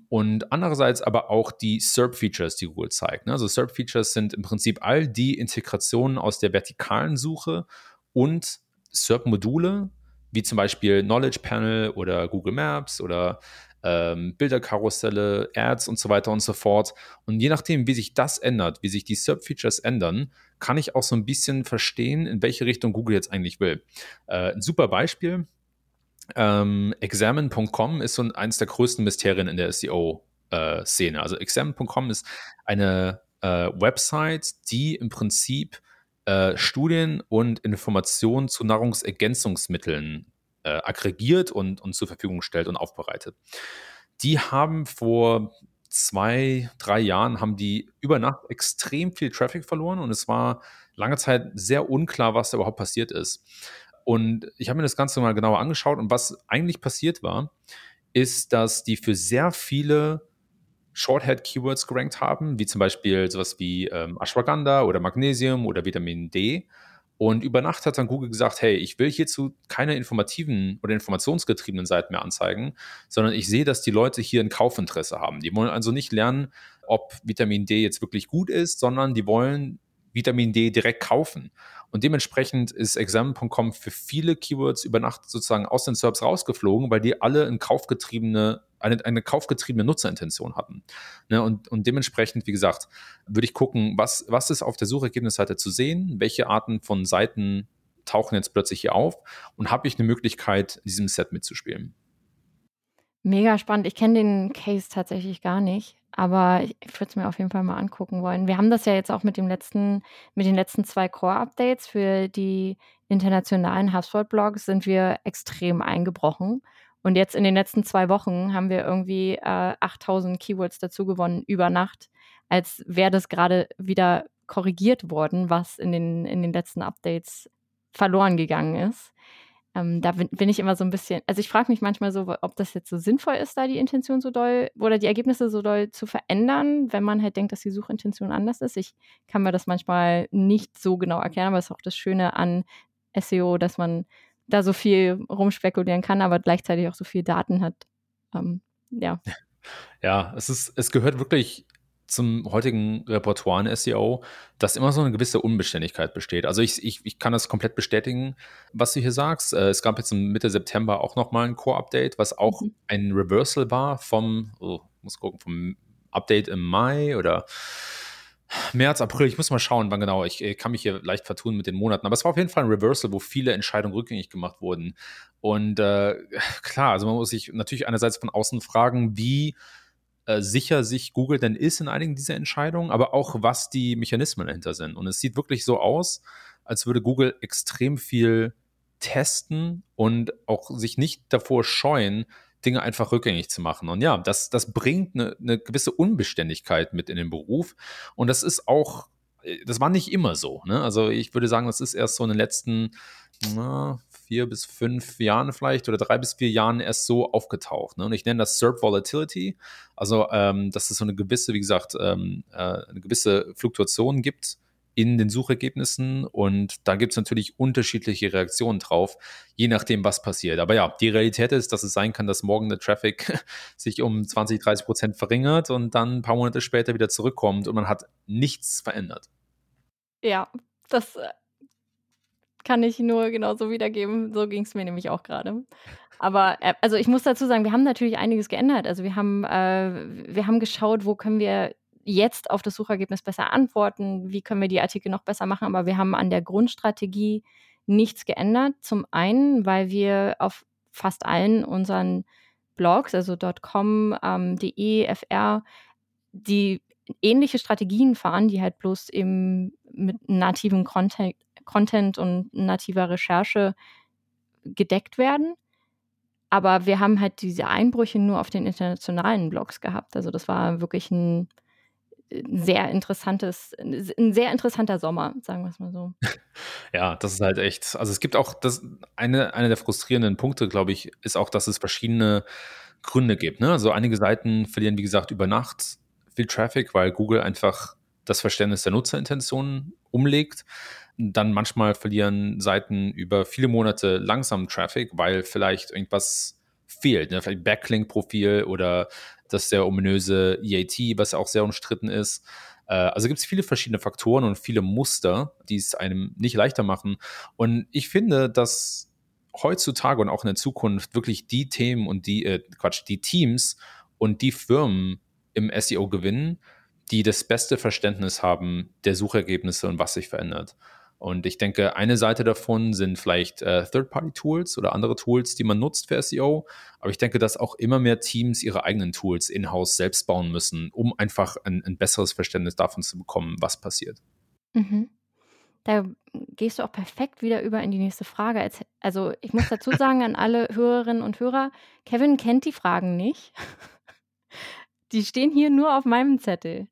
Speaker 2: und andererseits aber auch die SERP-Features, die Google zeigt. Ne? Also SERP-Features sind im Prinzip all die Integrationen aus der vertikalen Suche und SERP-Module, wie zum Beispiel Knowledge Panel oder Google Maps oder ähm, Bilderkarusselle, Ads und so weiter und so fort. Und je nachdem, wie sich das ändert, wie sich die SERP-Features ändern, kann ich auch so ein bisschen verstehen, in welche Richtung Google jetzt eigentlich will. Äh, ein super Beispiel. Ähm, Examine.com ist so eines der größten Mysterien in der SEO-Szene. Äh, also Examine.com ist eine äh, Website, die im Prinzip äh, Studien und Informationen zu Nahrungsergänzungsmitteln äh, aggregiert und, und zur Verfügung stellt und aufbereitet. Die haben vor zwei, drei Jahren haben die über Nacht extrem viel Traffic verloren und es war lange Zeit sehr unklar, was da überhaupt passiert ist. Und ich habe mir das Ganze mal genauer angeschaut und was eigentlich passiert war, ist, dass die für sehr viele Shorthead-Keywords gerankt haben, wie zum Beispiel sowas wie ähm, Ashwagandha oder Magnesium oder Vitamin D. Und über Nacht hat dann Google gesagt, hey, ich will hierzu keine informativen oder informationsgetriebenen Seiten mehr anzeigen, sondern ich sehe, dass die Leute hier ein Kaufinteresse haben. Die wollen also nicht lernen, ob Vitamin D jetzt wirklich gut ist, sondern die wollen Vitamin D direkt kaufen. Und dementsprechend ist Examen.com für viele Keywords über Nacht sozusagen aus den Serbs rausgeflogen, weil die alle ein kaufgetriebene, eine, eine kaufgetriebene Nutzerintention hatten. Ne, und, und dementsprechend, wie gesagt, würde ich gucken, was, was ist auf der Suchergebnisseite zu sehen, welche Arten von Seiten tauchen jetzt plötzlich hier auf und habe ich eine Möglichkeit, in diesem Set mitzuspielen.
Speaker 1: Mega spannend. Ich kenne den Case tatsächlich gar nicht, aber ich würde es mir auf jeden Fall mal angucken wollen. Wir haben das ja jetzt auch mit dem letzten, mit den letzten zwei Core-Updates für die internationalen HubSpot-Blogs sind wir extrem eingebrochen. Und jetzt in den letzten zwei Wochen haben wir irgendwie äh, 8000 Keywords dazu gewonnen über Nacht, als wäre das gerade wieder korrigiert worden, was in den, in den letzten Updates verloren gegangen ist. Ähm, da bin, bin, ich immer so ein bisschen, also ich frage mich manchmal so, ob das jetzt so sinnvoll ist, da die Intention so doll oder die Ergebnisse so doll zu verändern, wenn man halt denkt, dass die Suchintention anders ist. Ich kann mir das manchmal nicht so genau erklären, aber es ist auch das Schöne an SEO, dass man da so viel rumspekulieren kann, aber gleichzeitig auch so viel Daten hat. Ähm, ja. [laughs]
Speaker 2: Ja, es ist, es gehört wirklich zum heutigen Repertoire in SEO, dass immer so eine gewisse Unbeständigkeit besteht. Also ich, ich, ich kann das komplett bestätigen, was du hier sagst. Äh, es gab jetzt Mitte September auch nochmal ein Core-Update, was auch mhm. ein Reversal war vom, oh, muss gucken, vom Update im Mai oder März, April, ich muss mal schauen, wann genau. Ich, ich, kann mich hier leicht vertun mit den Monaten. Aber es war auf jeden Fall ein Reversal, wo viele Entscheidungen rückgängig gemacht wurden. Und äh, klar, also man muss sich natürlich einerseits von außen fragen, wie äh, sicher sich Google denn ist in einigen dieser Entscheidungen, aber auch was die Mechanismen dahinter sind. Und es sieht wirklich so aus, als würde Google extrem viel testen und auch sich nicht davor scheuen, Dinge einfach rückgängig zu machen. Und ja, das, das bringt eine, eine gewisse Unbeständigkeit mit in den Beruf. Und das ist auch, äh, das war nicht immer so. Ne? Also ich würde sagen, das ist erst so in den letzten na, vier bis fünf Jahren vielleicht oder drei bis vier Jahren erst so aufgetaucht. Ne? Und ich nenne das SERP Volatility. Also, ähm, dass es so eine gewisse, wie gesagt, ähm, äh, eine gewisse Fluktuation gibt in den Suchergebnissen und da gibt es natürlich unterschiedliche Reaktionen drauf, je nachdem, was passiert. Aber ja, die Realität ist, dass es sein kann, dass morgen der Traffic [laughs] sich um 20, 30 Prozent verringert und dann ein paar Monate später wieder zurückkommt und man hat nichts verändert.
Speaker 1: Ja, das äh, kann ich nur genauso wiedergeben. So ging es mir nämlich auch gerade. Aber äh, also ich muss dazu sagen, wir haben natürlich einiges geändert. Also wir haben, äh, wir haben geschaut, wo können wir jetzt auf das Suchergebnis besser antworten, wie können wir die Artikel noch besser machen, aber wir haben an der Grundstrategie nichts geändert. Zum einen, weil wir auf fast allen unseren Blogs, also .com, ähm, .de, fr, die ähnliche Strategien fahren, die halt bloß eben mit nativen Content, Content und nativer Recherche gedeckt werden. Aber wir haben halt diese Einbrüche nur auf den internationalen Blogs gehabt. Also das war wirklich ein, sehr interessantes, ein sehr interessanter Sommer, sagen wir es mal so. [laughs]
Speaker 2: Ja, das ist halt echt. Also es gibt auch das eine, eine der frustrierenden Punkte, glaube ich, ist auch, dass es verschiedene Gründe gibt. Ne? Also einige Seiten verlieren, wie gesagt, über Nacht viel Traffic, weil Google einfach das Verständnis der Nutzerintentionen umlegt. Dann manchmal verlieren Seiten über viele Monate langsam Traffic, weil vielleicht irgendwas fehlt. Ne? Vielleicht Backlink-Profil oder das sehr ominöse EAT, was auch sehr umstritten ist. Äh, also gibt es viele verschiedene Faktoren und viele Muster, die es einem nicht leichter machen. Und ich finde, dass heutzutage und auch in der Zukunft wirklich die Themen und die, äh, Quatsch, die Teams und die Firmen im SEO gewinnen, die das beste Verständnis haben der Suchergebnisse und was sich verändert. Und ich denke, eine Seite davon sind vielleicht äh, Third-Party-Tools oder andere Tools, die man nutzt für SEO. Aber ich denke, dass auch immer mehr Teams ihre eigenen Tools in-house selbst bauen müssen, um einfach ein, ein, besseres Verständnis davon zu bekommen, was passiert.
Speaker 1: Mhm. Da gehst du auch perfekt wieder über in die nächste Frage. Also ich muss dazu [laughs] sagen an alle Hörerinnen und Hörer, Kevin kennt die Fragen nicht. Die stehen hier nur auf meinem Zettel.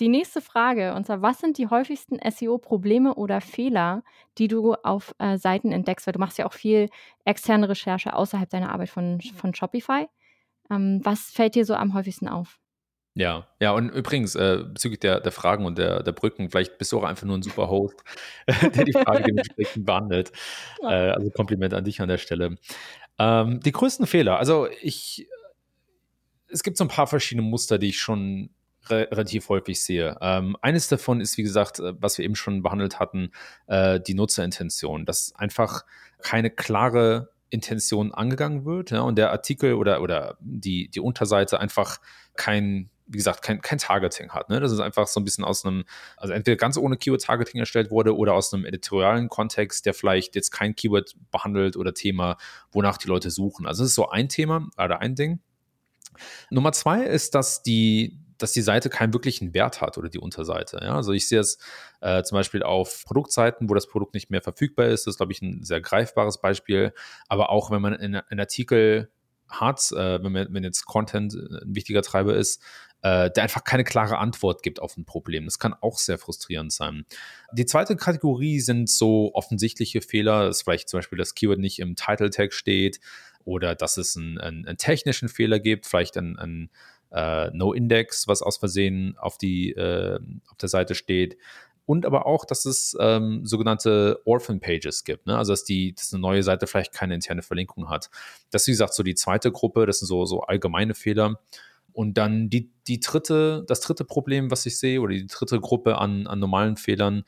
Speaker 1: Die nächste Frage, und zwar, was sind die häufigsten SEO-Probleme oder Fehler, die du auf äh, Seiten entdeckst? Weil du machst ja auch viel externe Recherche außerhalb deiner Arbeit von, von Shopify. Ähm, was fällt dir so am häufigsten auf?
Speaker 2: Ja, ja, und übrigens, äh, bezüglich der, der Fragen und der, der Brücken, vielleicht bist du auch einfach nur ein super Host, [laughs] der die Frage dementsprechend behandelt. [laughs] Äh, also Kompliment an dich an der Stelle. Ähm, die größten Fehler, also ich, es gibt so ein paar verschiedene Muster, die ich schon re relativ häufig sehe. Ähm, eines davon ist, wie gesagt, äh, was wir eben schon behandelt hatten, äh, die Nutzerintention, dass einfach keine klare Intention angegangen wird ja, und der Artikel oder, oder die, die Unterseite einfach kein wie gesagt, kein, kein Targeting hat. Ne? Das ist einfach so ein bisschen aus einem, also entweder ganz ohne Keyword-Targeting erstellt wurde oder aus einem editorialen Kontext, der vielleicht jetzt kein Keyword behandelt oder Thema, wonach die Leute suchen. Also das ist so ein Thema oder ein Ding. Nummer zwei ist, dass die, dass die Seite keinen wirklichen Wert hat oder die Unterseite. Ja? Also ich sehe es äh, zum Beispiel auf Produktseiten, wo das Produkt nicht mehr verfügbar ist. Das ist, glaube ich, ein sehr greifbares Beispiel. Aber auch wenn man in, in Artikel hat, äh, wenn, wenn, jetzt Content ein wichtiger Treiber ist, äh, der einfach keine klare Antwort gibt auf ein Problem. Das kann auch sehr frustrierend sein. Die zweite Kategorie sind so offensichtliche Fehler, dass vielleicht zum Beispiel das Keyword nicht im Title-Tag steht oder dass es einen, einen, einen technischen Fehler gibt, vielleicht ein, ein äh, No-Index, was aus Versehen auf, die, äh, auf der Seite steht. Und aber auch, dass es ähm, sogenannte Orphan Pages gibt. Ne? Also, dass, die, dass eine neue Seite vielleicht keine interne Verlinkung hat. Das ist, wie gesagt, so die zweite Gruppe. Das sind so, so allgemeine Fehler. Und dann die, die dritte, das dritte Problem, was ich sehe, oder die dritte Gruppe an, an normalen Fehlern,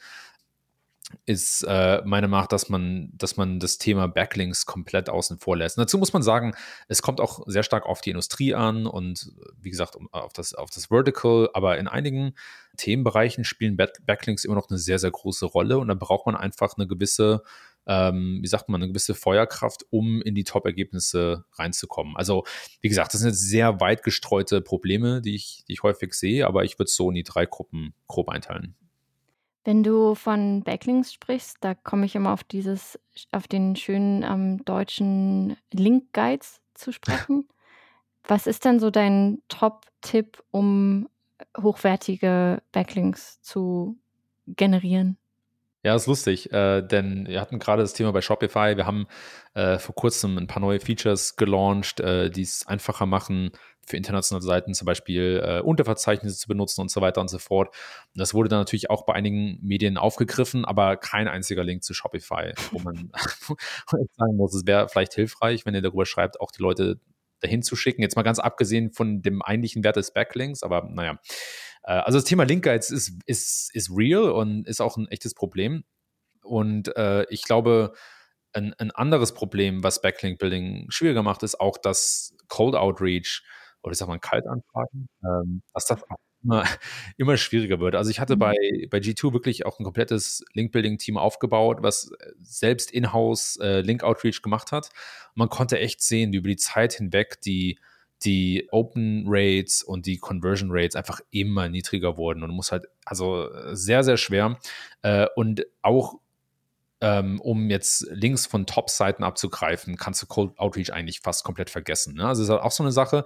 Speaker 2: ist äh, meine nach, dass man, dass man das Thema Backlinks komplett außen vor lässt. Und dazu muss man sagen, es kommt auch sehr stark auf die Industrie an und wie gesagt auf das, auf das Vertical, aber in einigen Themenbereichen spielen Backlinks immer noch eine sehr, sehr große Rolle und da braucht man einfach eine gewisse, ähm, wie sagt man, eine gewisse Feuerkraft, um in die Top-Ergebnisse reinzukommen. Also, wie gesagt, das sind jetzt sehr weit gestreute Probleme, die ich, die ich häufig sehe, aber ich würde es so in die drei Gruppen grob einteilen.
Speaker 1: Wenn du von Backlinks sprichst, da komme ich immer auf dieses auf den schönen, ähm, deutschen Link-Guides zu [laughs] sprechen. Was ist denn so dein Top-Tipp, um hochwertige Backlinks zu generieren?
Speaker 2: Ja, ist lustig, äh, denn wir hatten gerade das Thema bei Shopify. Wir haben äh, vor kurzem ein paar neue Features gelauncht, äh, die es einfacher machen, für internationale Seiten zum Beispiel äh, Unterverzeichnisse zu benutzen und so weiter und so fort. Und das wurde dann natürlich auch bei einigen Medien aufgegriffen, aber kein einziger Link zu Shopify, wo man [laughs] [laughs] sagen muss, es wäre vielleicht hilfreich, wenn ihr darüber schreibt, auch die Leute dahin zu schicken. Jetzt mal ganz abgesehen von dem eigentlichen Wert des Backlinks, aber naja. Äh, also das Thema Link Guides ist, ist, ist real und ist auch ein echtes Problem. Und äh, ich glaube, ein, ein anderes Problem, was Backlink Building schwieriger macht, ist auch, dass Cold Outreach oder ich sag mal Kaltanfragen, ähm, dass das immer, [laughs] immer schwieriger wird. Also ich hatte mhm. bei, bei G2 wirklich auch ein komplettes Link-Building-Team aufgebaut, was äh, selbst in-house äh, Link-Outreach gemacht hat. Und man konnte echt sehen, wie über die Zeit hinweg die, die Open Rates und die Conversion Rates einfach immer niedriger wurden und muss halt, also sehr, sehr schwer. Äh, und auch ähm, um jetzt Links von Top-Seiten abzugreifen, kannst du Cold Outreach eigentlich fast komplett vergessen. Ne? Also ist halt auch so eine Sache,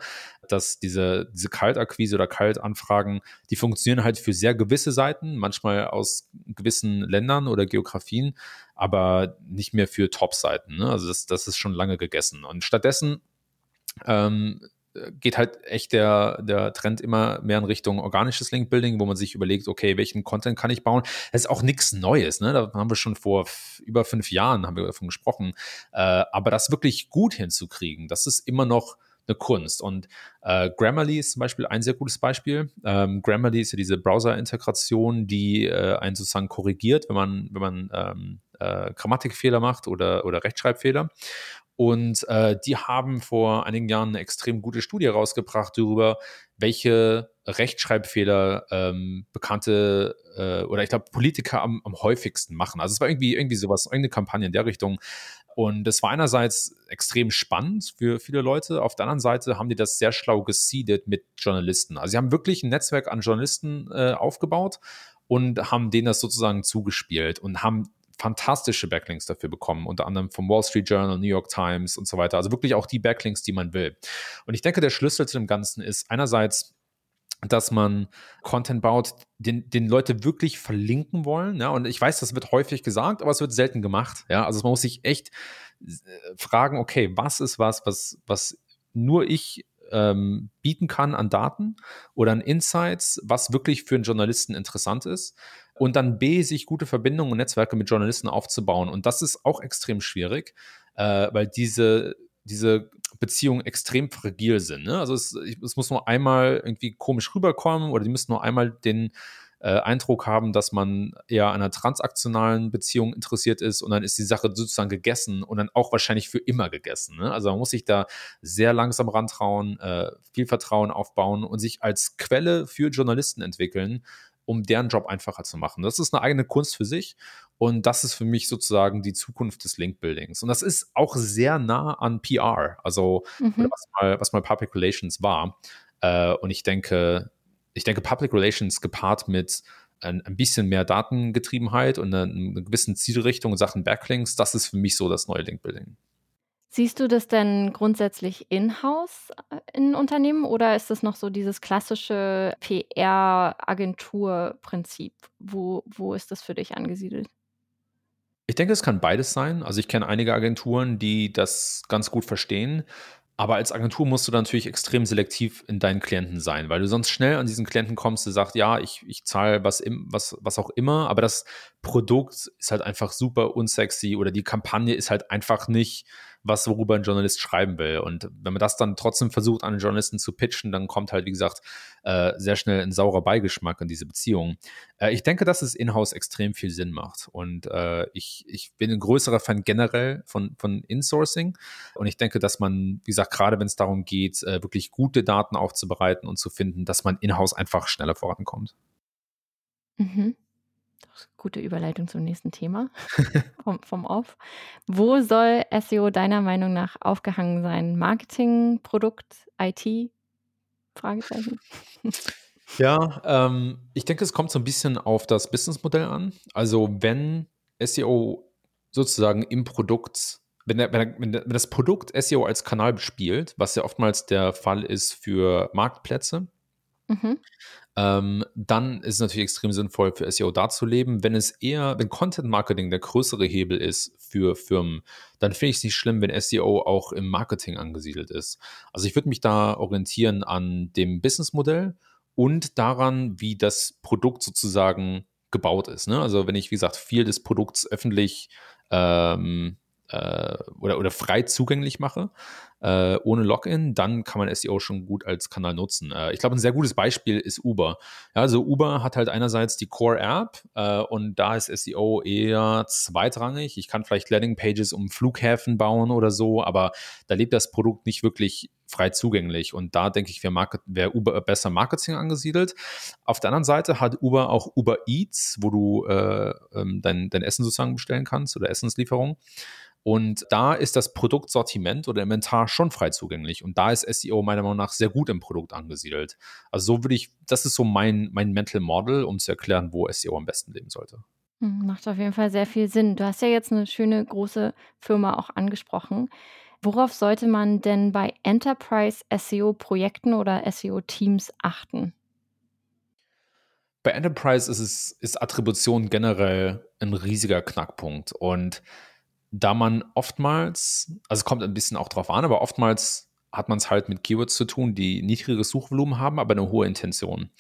Speaker 2: dass diese, diese Kaltakquise oder Kaltanfragen, die funktionieren halt für sehr gewisse Seiten, manchmal aus gewissen Ländern oder Geografien, aber nicht mehr für Top-Seiten. Ne? Also das, das ist schon lange gegessen. Und stattdessen ähm, geht halt echt der, der Trend immer mehr in Richtung organisches Link-Building, wo man sich überlegt, okay, welchen Content kann ich bauen? Das ist auch nichts Neues, ne? Da haben wir schon vor über fünf Jahren haben wir davon gesprochen. Äh, aber das wirklich gut hinzukriegen, das ist immer noch eine Kunst. Und äh, Grammarly ist zum Beispiel ein sehr gutes Beispiel. Ähm, Grammarly ist ja diese Browser-Integration, die äh, einen sozusagen korrigiert, wenn man, wenn man ähm, äh, Grammatikfehler macht oder, oder Rechtschreibfehler. Und äh, die haben vor einigen Jahren eine extrem gute Studie rausgebracht darüber, welche Rechtschreibfehler ähm, bekannte äh, oder ich glaube Politiker am, am häufigsten machen. Also es war irgendwie irgendwie sowas, irgendeine Kampagne in der Richtung. Und das war einerseits extrem spannend für viele Leute. Auf der anderen Seite haben die das sehr schlau geseedet mit Journalisten. Also sie haben wirklich ein Netzwerk an Journalisten äh, aufgebaut und haben denen das sozusagen zugespielt und haben fantastische Backlinks dafür bekommen, unter anderem vom Wall Street Journal, New York Times und so weiter. Also wirklich auch die Backlinks, die man will. Und ich denke, der Schlüssel zu dem Ganzen ist einerseits, dass man Content baut, den, den Leute wirklich verlinken wollen. Ja, und ich weiß, das wird häufig gesagt, aber es wird selten gemacht. Ja, also man muss sich echt äh, fragen, okay, was ist was, was, was nur ich ähm, bieten kann an Daten oder an Insights, was wirklich für einen Journalisten interessant ist und dann B, sich gute Verbindungen und Netzwerke mit Journalisten aufzubauen. Und das ist auch extrem schwierig, äh, weil diese, diese Beziehungen extrem fragil sind. Ne? Also es, es, muss nur einmal irgendwie komisch rüberkommen oder die müssen nur einmal den äh, Eindruck haben, dass man eher an einer transaktionalen Beziehung interessiert ist und dann ist die Sache sozusagen gegessen und dann auch wahrscheinlich für immer gegessen. Ne? Also man muss sich da sehr langsam rantrauen, äh, viel Vertrauen aufbauen und sich als Quelle für Journalisten entwickeln, um deren Job einfacher zu machen. Das ist eine eigene Kunst für sich und das ist für mich sozusagen die Zukunft des Link-Buildings. Und das ist auch sehr nah an PR, also mhm. was, mal, was mal Public Relations war. Äh, und ich denke, ich denke, Public Relations gepaart mit ein, ein bisschen mehr Datengetriebenheit und einer, einer gewissen Zielrichtung in Sachen Backlinks, das ist für mich so das neue Link-Building.
Speaker 1: Siehst du das denn grundsätzlich in-house äh, in Unternehmen oder ist das noch so dieses klassische PR-Agentur-Prinzip? Wo, wo ist das für dich angesiedelt?
Speaker 2: Ich denke, es kann beides sein. Also ich kenne einige Agenturen, die das ganz gut verstehen. Aber als Agentur musst du natürlich extrem selektiv in deinen Klienten sein, weil du sonst schnell an diesen Klienten kommst, der sagt, ja, ich, ich zahle was, was, was auch immer, aber das Produkt ist halt einfach super unsexy oder die Kampagne ist halt einfach nicht was, worüber ein Journalist schreiben will. Und wenn man das dann trotzdem versucht, an einen Journalisten zu pitchen, dann kommt halt, wie gesagt, äh, sehr schnell ein saurer Beigeschmack in diese Beziehung. Äh, ich denke, dass es in-house extrem viel Sinn macht. Und äh, ich, ich bin ein größerer Fan generell von, von Insourcing. Und ich denke, dass man, wie gesagt, gerade wenn es darum geht, wirklich gute Daten aufzubereiten und zu finden, dass man in-house einfach schneller vorankommt.
Speaker 1: Mhm. Gute Überleitung zum nächsten Thema [laughs] vom, vom Off. Wo soll SEO deiner Meinung nach aufgehangen sein? Marketing, Produkt, IT? Fragezeichen. [laughs]
Speaker 2: Ja, ähm, ich denke, es kommt so ein bisschen auf das Businessmodell an. Also wenn SEO sozusagen im Produkt, wenn, der, wenn, der, wenn das Produkt SEO als Kanal bespielt, was ja oftmals der Fall ist für Marktplätze, mhm ähm, dann ist es natürlich extrem sinnvoll für SEO da zu leben. Wenn es eher, wenn Content Marketing der größere Hebel ist für Firmen, dann finde ich es nicht schlimm, wenn SEO auch im Marketing angesiedelt ist. Also ich würde mich da orientieren an dem Businessmodell und daran, wie das Produkt sozusagen gebaut ist. Ne? Also wenn ich, wie gesagt, viel des Produkts öffentlich ähm, äh, oder, oder frei zugänglich mache, äh, ohne Login, dann kann man SEO schon gut als Kanal nutzen. Äh, ich glaube, ein sehr gutes Beispiel ist Uber. Ja, also Uber hat halt einerseits die Core-App äh, und da ist SEO eher zweitrangig. Ich kann vielleicht Landing-Pages um Flughäfen bauen oder so, aber da lebt das Produkt nicht wirklich frei zugänglich. Und da denke ich, wäre wär Uber besser Marketing angesiedelt. Auf der anderen Seite hat Uber auch Uber Eats, wo du äh, ähm, dein, dein Essen sozusagen bestellen kannst oder Essenslieferung. Und da ist das Produktsortiment oder Inventar schon frei zugänglich. Und da ist SEO meiner Meinung nach sehr gut im Produkt angesiedelt. Also so würde ich, das ist so mein, mein Mental Model, um zu erklären, wo SEO am besten leben sollte.
Speaker 1: Hm, macht auf jeden Fall sehr viel Sinn. Du hast ja jetzt eine schöne große Firma auch angesprochen. Worauf sollte man denn bei Enterprise SEO-Projekten oder SEO-Teams achten?
Speaker 2: Bei Enterprise ist es ist Attribution generell ein riesiger Knackpunkt und da man oftmals, also es kommt ein bisschen auch drauf an, aber oftmals hat man es halt mit Keywords zu tun, die niedrigeres Suchvolumen haben, aber eine hohe Intention.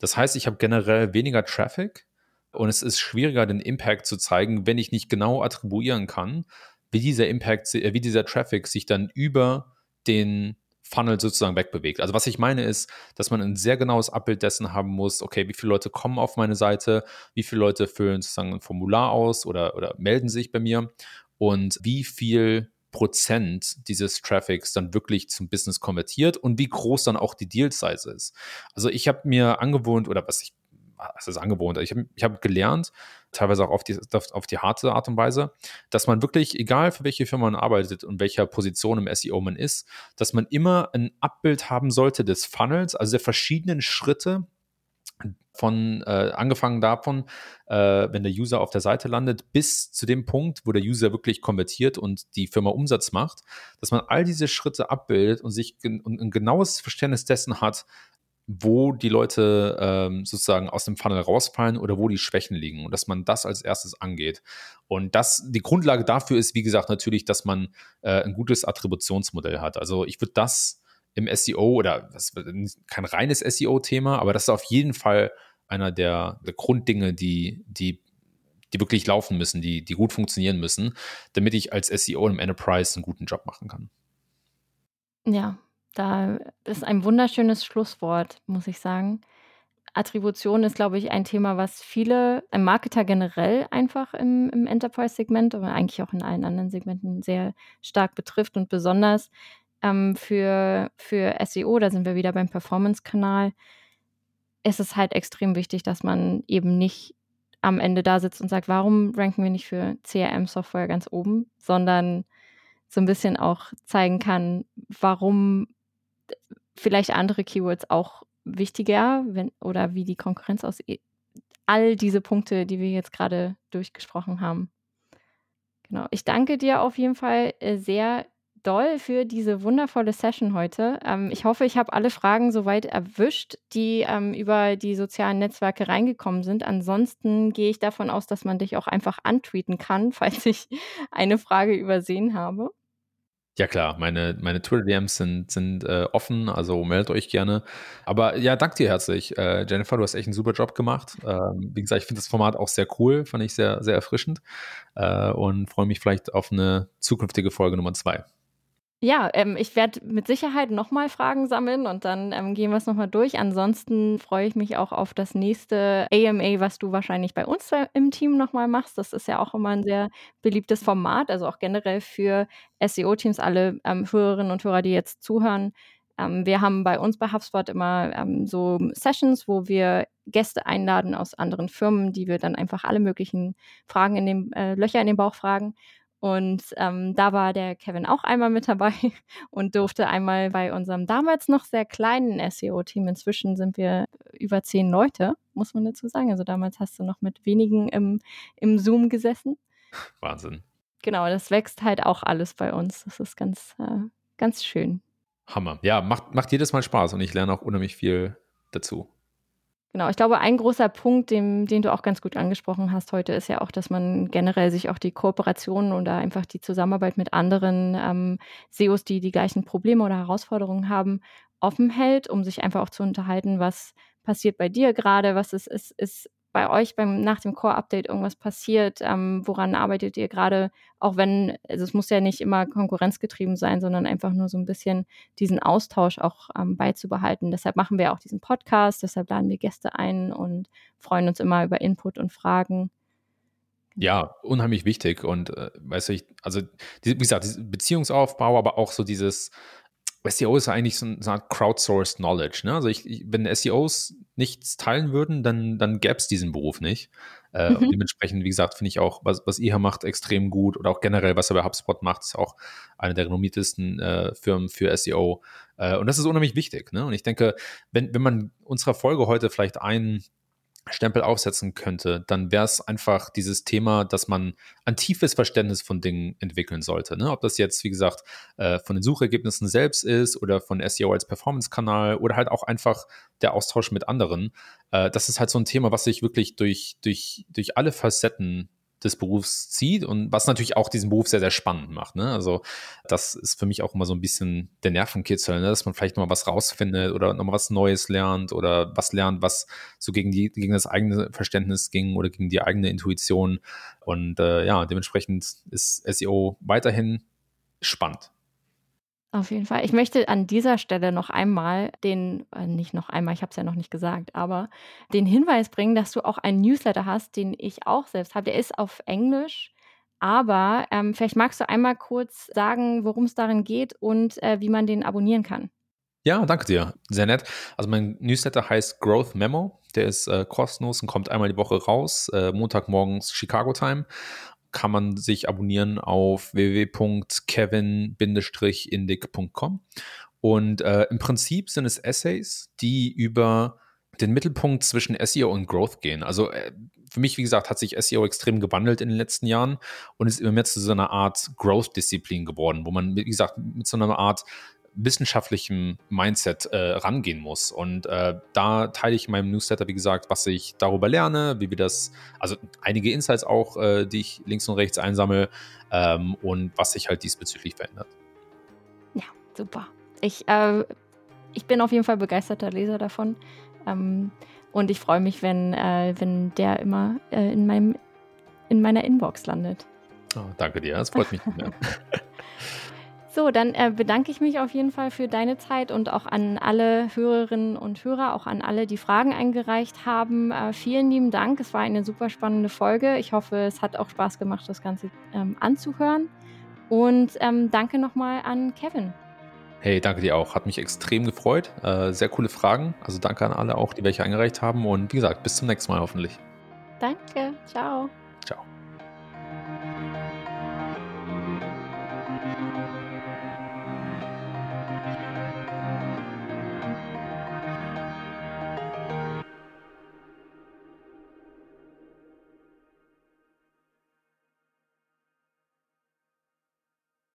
Speaker 2: Das heißt, ich habe generell weniger Traffic und es ist schwieriger, den Impact zu zeigen, wenn ich nicht genau attribuieren kann, wie dieser Impact, äh, wie dieser Traffic sich dann über den Funnel sozusagen wegbewegt. Also was ich meine ist, dass man ein sehr genaues Abbild dessen haben muss, okay, wie viele Leute kommen auf meine Seite, wie viele Leute füllen sozusagen ein Formular aus oder, oder melden sich bei mir und wie viel Prozent dieses Traffics dann wirklich zum Business konvertiert und wie groß dann auch die Deal Size ist. Also ich habe mir angewohnt oder was ich was ist angewohnt. Ich habe ich hab gelernt, teilweise auch auf die, auf die harte Art und Weise, dass man wirklich, egal für welche Firma man arbeitet und welcher Position im SEO man ist, dass man immer ein Abbild haben sollte des Funnels, also der verschiedenen Schritte, von äh, angefangen davon, äh, wenn der User auf der Seite landet, bis zu dem Punkt, wo der User wirklich konvertiert und die Firma Umsatz macht, dass man all diese Schritte abbildet und sich gen und ein genaues Verständnis dessen hat, wo die Leute ähm, sozusagen aus dem Funnel rausfallen oder wo die Schwächen liegen und dass man das als erstes angeht. Und das, die Grundlage dafür ist, wie gesagt, natürlich, dass man äh, ein gutes Attributionsmodell hat. Also ich würde das im SEO oder das ist kein reines SEO-Thema, aber das ist auf jeden Fall einer der, der Grunddinge, die, die, die wirklich laufen müssen, die, die gut funktionieren müssen, damit ich als SEO im Enterprise einen guten Job machen kann.
Speaker 1: Ja, da ist ein wunderschönes Schlusswort, muss ich sagen. Attribution ist, glaube ich, ein Thema, was viele ein Marketer generell einfach im, im Enterprise-Segment, aber eigentlich auch in allen anderen Segmenten sehr stark betrifft und besonders ähm, für, für SEO, da sind wir wieder beim Performance-Kanal, ist es halt extrem wichtig, dass man eben nicht am Ende da sitzt und sagt, warum ranken wir nicht für CRM-Software ganz oben, sondern so ein bisschen auch zeigen kann, warum vielleicht andere Keywords auch wichtiger wenn, oder wie die Konkurrenz aus all diese Punkte, die wir jetzt gerade durchgesprochen haben. Genau. Ich danke dir auf jeden Fall äh, sehr doll für diese wundervolle Session heute. Ähm, ich hoffe, ich habe alle Fragen soweit erwischt, die ähm, über die sozialen Netzwerke reingekommen sind. Ansonsten gehe ich davon aus, dass man dich auch einfach antweeten kann, [laughs] falls ich eine Frage übersehen habe.
Speaker 2: Ja klar, meine, meine Twitter-DMs sind, sind äh, offen, also meldet euch gerne. Aber ja, danke dir herzlich. Äh, Jennifer, du hast echt einen super Job gemacht. Ähm, wie gesagt, ich finde das Format auch sehr cool, fand ich sehr, sehr erfrischend äh, und freue mich vielleicht auf eine zukünftige Folge Nummer zwei.
Speaker 1: Ja, ähm, ich werde mit Sicherheit nochmal Fragen sammeln und dann ähm, gehen wir es nochmal durch. Ansonsten freue ich mich auch auf das nächste AMA, was du wahrscheinlich bei uns im Team nochmal machst. Das ist ja auch immer ein sehr beliebtes Format, also auch generell für SEO-Teams, alle ähm, Hörerinnen und Hörer, die jetzt zuhören. Ähm, wir haben bei uns bei HubSpot immer ähm, so Sessions, wo wir Gäste einladen aus anderen Firmen, die wir dann einfach alle möglichen Fragen in den äh, Löcher in den Bauch fragen. Und ähm, da war der Kevin auch einmal mit dabei [laughs] und durfte einmal bei unserem damals noch sehr kleinen SEO-Team, inzwischen sind wir über zehn Leute, muss man dazu sagen. Also damals hast du noch mit wenigen im, im Zoom gesessen.
Speaker 2: Wahnsinn.
Speaker 1: Genau, das wächst halt auch alles bei uns. Das ist ganz, äh, ganz schön.
Speaker 2: Hammer. Ja, macht, macht jedes Mal Spaß und ich lerne auch unheimlich viel dazu.
Speaker 1: Genau, ich glaube, ein großer Punkt, den, den du auch ganz gut angesprochen hast heute, ist ja auch, dass man generell sich auch die Kooperationen oder einfach die Zusammenarbeit mit anderen ähm, SEOs, die die gleichen Probleme oder Herausforderungen haben, offen hält, um sich einfach auch zu unterhalten, was passiert bei dir gerade, was ist, ist, ist bei euch beim, nach dem Core-Update irgendwas passiert? Ähm, woran arbeitet ihr gerade? Auch wenn, also es muss ja nicht immer konkurrenzgetrieben sein, sondern einfach nur so ein bisschen diesen Austausch auch ähm, beizubehalten. Deshalb machen wir auch diesen Podcast, deshalb laden wir Gäste ein und freuen uns immer über Input und Fragen.
Speaker 2: Ja, unheimlich wichtig. Und äh, weißt du, ich, also wie gesagt, Beziehungsaufbau, aber auch so dieses SEO ist eigentlich so eine Art crowdsourced Knowledge. Ne? Also ich, ich, wenn SEOs nichts teilen würden, dann, dann gäbe es diesen Beruf nicht. Äh, mhm. Und dementsprechend, wie gesagt, finde ich auch, was, was ihr hier macht, extrem gut. Oder auch generell, was er bei HubSpot macht, ist auch eine der renommiertesten äh, Firmen für SEO. Äh, und das ist unheimlich wichtig. Ne? Und ich denke, wenn, wenn man unserer Folge heute vielleicht ein Stempel aufsetzen könnte, dann wäre es einfach dieses Thema, dass man ein tiefes Verständnis von Dingen entwickeln sollte. Ne? Ob das jetzt, wie gesagt, äh, von den Suchergebnissen selbst ist oder von SEO als Performance-Kanal oder halt auch einfach der Austausch mit anderen. Äh, das ist halt so ein Thema, was sich wirklich durch, durch, durch alle Facetten des Berufs zieht und was natürlich auch diesen Beruf sehr, sehr spannend macht. Ne? Also das ist für mich auch immer so ein bisschen der Nervenkitzel, ne? dass man vielleicht mal was rausfindet oder noch mal was Neues lernt oder was lernt, was so gegen, die, gegen das eigene Verständnis ging oder gegen die eigene Intuition. Und äh, ja, dementsprechend ist SEO weiterhin spannend.
Speaker 1: Auf jeden Fall. Ich möchte an dieser Stelle noch einmal den, äh, nicht noch einmal, ich habe es ja noch nicht gesagt, aber den Hinweis bringen, dass du auch einen Newsletter hast, den ich auch selbst habe. Der ist auf Englisch, aber ähm, vielleicht magst du einmal kurz sagen, worum es darin geht und äh, wie man den abonnieren kann.
Speaker 2: Ja, danke dir. Sehr nett. Also mein Newsletter heißt Growth Memo. Der ist äh, kostenlos und kommt einmal die Woche raus, äh, Montagmorgens Chicago Time kann man sich abonnieren auf www.kevin-indig.com. Und äh, im Prinzip sind es Essays, die über den Mittelpunkt zwischen SEO und Growth gehen. Also äh, für mich, wie gesagt, hat sich SEO extrem gewandelt in den letzten Jahren und ist immer mehr zu so einer Art Growth-Disziplin geworden, wo man, wie gesagt, mit so einer Art wissenschaftlichem Mindset äh, rangehen muss. Und äh, da teile ich in meinem Newsletter, wie gesagt, was ich darüber lerne, wie wir das, also einige Insights auch, äh, die ich links und rechts einsammle ähm, und was sich halt diesbezüglich verändert.
Speaker 1: Ja, super. Ich, äh, ich bin auf jeden Fall begeisterter Leser davon. Ähm, und ich freue mich, wenn, äh, wenn der immer äh, in, meinem, in meiner Inbox landet.
Speaker 2: Oh, danke dir, das freut mich. [laughs]
Speaker 1: So, dann äh, bedanke ich mich auf jeden Fall für deine Zeit und auch an alle Hörerinnen und Hörer, auch an alle, die Fragen eingereicht haben. Äh, vielen lieben Dank. Es war eine super spannende Folge. Ich hoffe, es hat auch Spaß gemacht, das Ganze ähm, anzuhören. Und ähm, danke nochmal an Kevin.
Speaker 2: Hey, danke dir auch. Hat mich extrem gefreut. Äh, sehr coole Fragen. Also danke an alle auch, die welche eingereicht haben. Und wie gesagt, bis zum nächsten Mal hoffentlich.
Speaker 1: Danke. Ciao.
Speaker 2: Ciao.